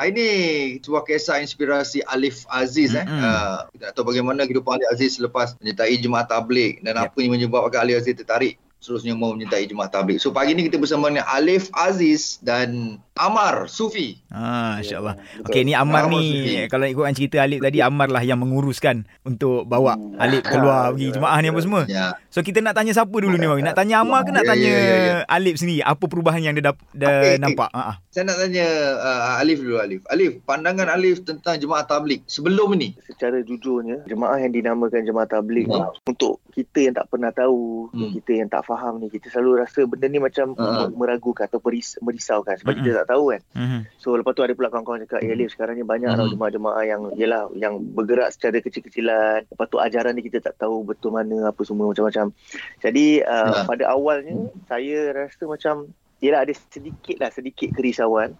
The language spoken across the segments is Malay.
Hari ni sebuah kisah inspirasi Alif Aziz eh. Mm-mm. Uh, kita tak tahu bagaimana kehidupan Alif Aziz selepas menyertai jemaah tabligh dan Yep. apa yang menyebabkan Alif Aziz tertarik seterusnya mau menyertai jemaah tabligh. So pagi ni kita bersama dengan Alif Aziz dan Amar Sufi. Ha, insyaAllah. betul. Okey, ni Ammar Ammar ni, Sufi. kalau ikutkan cerita Alif tadi, Ammar lah yang menguruskan untuk bawa Hmm. Alif keluar pergi jemaah ni apa semua. Ya. So, kita nak tanya siapa dulu ni, Bang? Nak tanya Ammar ke nak Ya, tanya ya, ya, ya. Alif sendiri? Apa perubahan yang dia, dap- dia Okey, okey. nampak? Ha, ha. Saya nak tanya uh, Alif dulu Alif. Alif, pandangan Alif tentang jemaah tabligh sebelum ni. Secara jujurnya, jemaah yang dinamakan jemaah tabligh ni, Hmm. untuk kita yang tak pernah tahu, Hmm. kita yang tak faham ni, kita selalu rasa benda ni macam Hmm. meragukan atau meris- merisaukan sebab Hmm. kita tak tahu kan. Mhm. So lepas tu ada pula kawan-kawan cakap, eh Alif sekarang ni banyak tau Hmm. jemaah-jemaah yang yelah yang bergerak secara kecil-kecilan. Lepas tu ajaran ni kita tak tahu betul mana apa semua macam-macam. Jadi uh, Ya. pada awalnya saya rasa macam yelah ada sedikit lah sedikit kerisauan.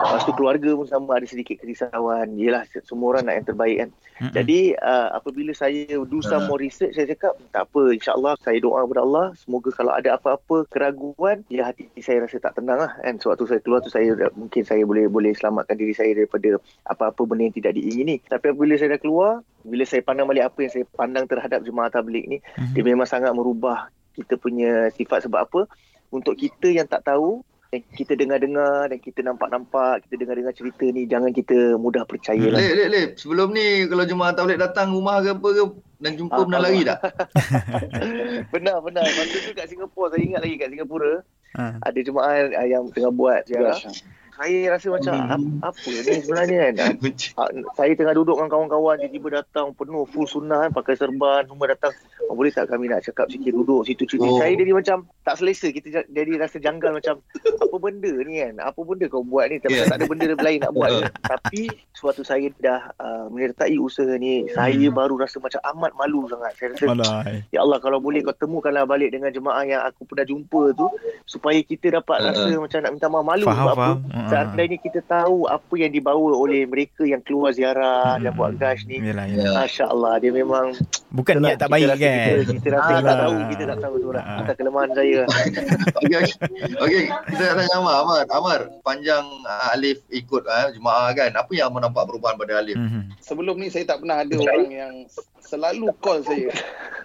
Lepas tu keluarga pun sama ada sedikit kerisauan. Yelah semua orang nak yang terbaik kan. Mhm. Jadi uh, apabila saya do some Ah. more research saya cakap tak apa insyaAllah saya doa kepada Allah semoga kalau ada apa-apa keraguan ya hati saya rasa tak tenang lah kan sewaktu saya keluar tu saya mungkin saya boleh boleh selamatkan diri saya daripada apa-apa benda yang tidak diingini tapi apabila saya dah keluar bila saya pandang balik apa yang saya pandang terhadap jemaah tabligh ni Mhm. dia memang sangat merubah kita punya sifat sebab apa untuk kita yang tak tahu dan kita dengar-dengar dan kita nampak-nampak kita dengar-dengar cerita ni jangan kita mudah percaya lah Lip, Lip, Lip. Sebelum ni kalau jemaah tabligh datang rumah ke apa ke dan jumpa Ah, pernah lari tak? benar benar masa tu kat Singapura saya ingat lagi kat Singapura Ha. ada jemaah yang tengah buat ziarah saya rasa macam Hmm. "Ap- apa ni sebenarnya kan saya tengah duduk dengan kawan-kawan tiba-tiba datang penuh full sunnah kan pakai serban semua datang oh, boleh tak kami nak cakap sikit duduk situ cerita Oh. saya jadi macam tak selesa kita ja- jadi rasa janggal macam apa benda ni kan apa benda kau buat ni tapi Yeah. tak ada benda lain nak buat ni. tapi suatu saya dah uh, menyertai usaha ni saya baru rasa macam amat malu sangat saya rasa Alai. Ya Allah kalau boleh kau temukanlah balik dengan jemaah yang aku pernah jumpa tu supaya kita dapat Uh-uh. rasa macam nak minta maaf malu Faham, sebab apa faham. Uh-uh. seandainya kita tahu apa yang dibawa oleh mereka yang keluar ziarah dan Hmm. buat gash ni Yelah, Ya. yelah. Masya Allah dia memang Bukan niat tak kita baik rasa kan? kita, kita rasa kita tak Alah. tahu kita tak tahu tu lah Ah. atas kelemahan saya Okey, okey. Okey, kita nak tanya Amar. Amar, Amar panjang uh, Alif ikut uh, jemaah kan. Apa yang Amar nampak perubahan pada Alif? Mhm. sebelum ni saya tak pernah ada orang yang selalu call saya.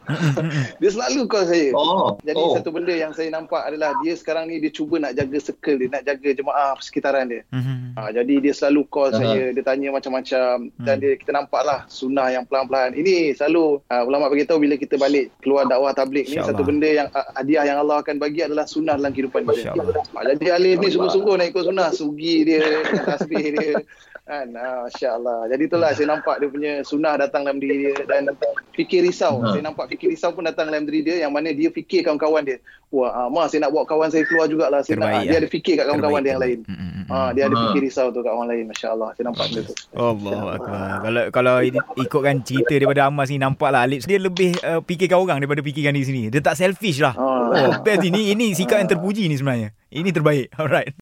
dia selalu call saya. Oh, Jadi oh. satu benda yang saya nampak adalah dia sekarang ni dia cuba nak jaga circle dia, nak jaga jemaah sekitaran dia. Mhm. Ha, jadi dia selalu call Aha. saya, dia tanya macam-macam dan Hmm. dia kita nampaklah sunnah yang pelan-pelan. Ini selalu uh, ulama bagi tahu bila kita balik keluar dakwah tabligh ni satu benda yang uh, hadiah yang Allah akan bagi adalah sunnah dalam kehidupan kita. Ha, jadi Alif ni sungguh-sungguh nak ikut sunnah, sugi dia, tasbih dia. Kan, ha, Masya Allah. Jadi itulah saya nampak dia punya sunnah datang dalam diri dia dan fikir risau. Ha. Saya nampak fikir risau pun datang dalam diri dia yang mana dia fikir kawan-kawan dia. Wah, ah, Ma saya nak bawa kawan saya keluar jugalah. Saya nak, Terbaik, dia ah. ada fikir kat kawan-kawan dia yang lain. Mhm, mhm. Ha, dia ada fikir risau tu kat orang lain. Masya Allah. Saya nampak benda tu. Allah Akbar. Kalau kalau ikutkan cerita daripada Amas ni nampaklah Alif dia lebih uh, fikirkan orang daripada fikirkan diri sendiri. Dia tak selfish lah. Ah. Oh, best ini ini sikap yang terpuji ni sebenarnya. Ini terbaik. Alright.